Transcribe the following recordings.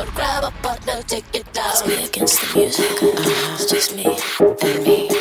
out, grab a partner, take it down. It's me against the music. Uh-huh. It's just me and me.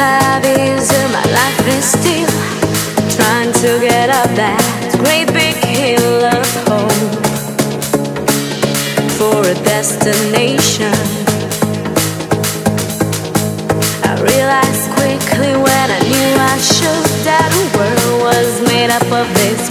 Is, my life is still trying to get up that great big hill of hope for a destination. I realized quickly when I knew I should that the world was made up of this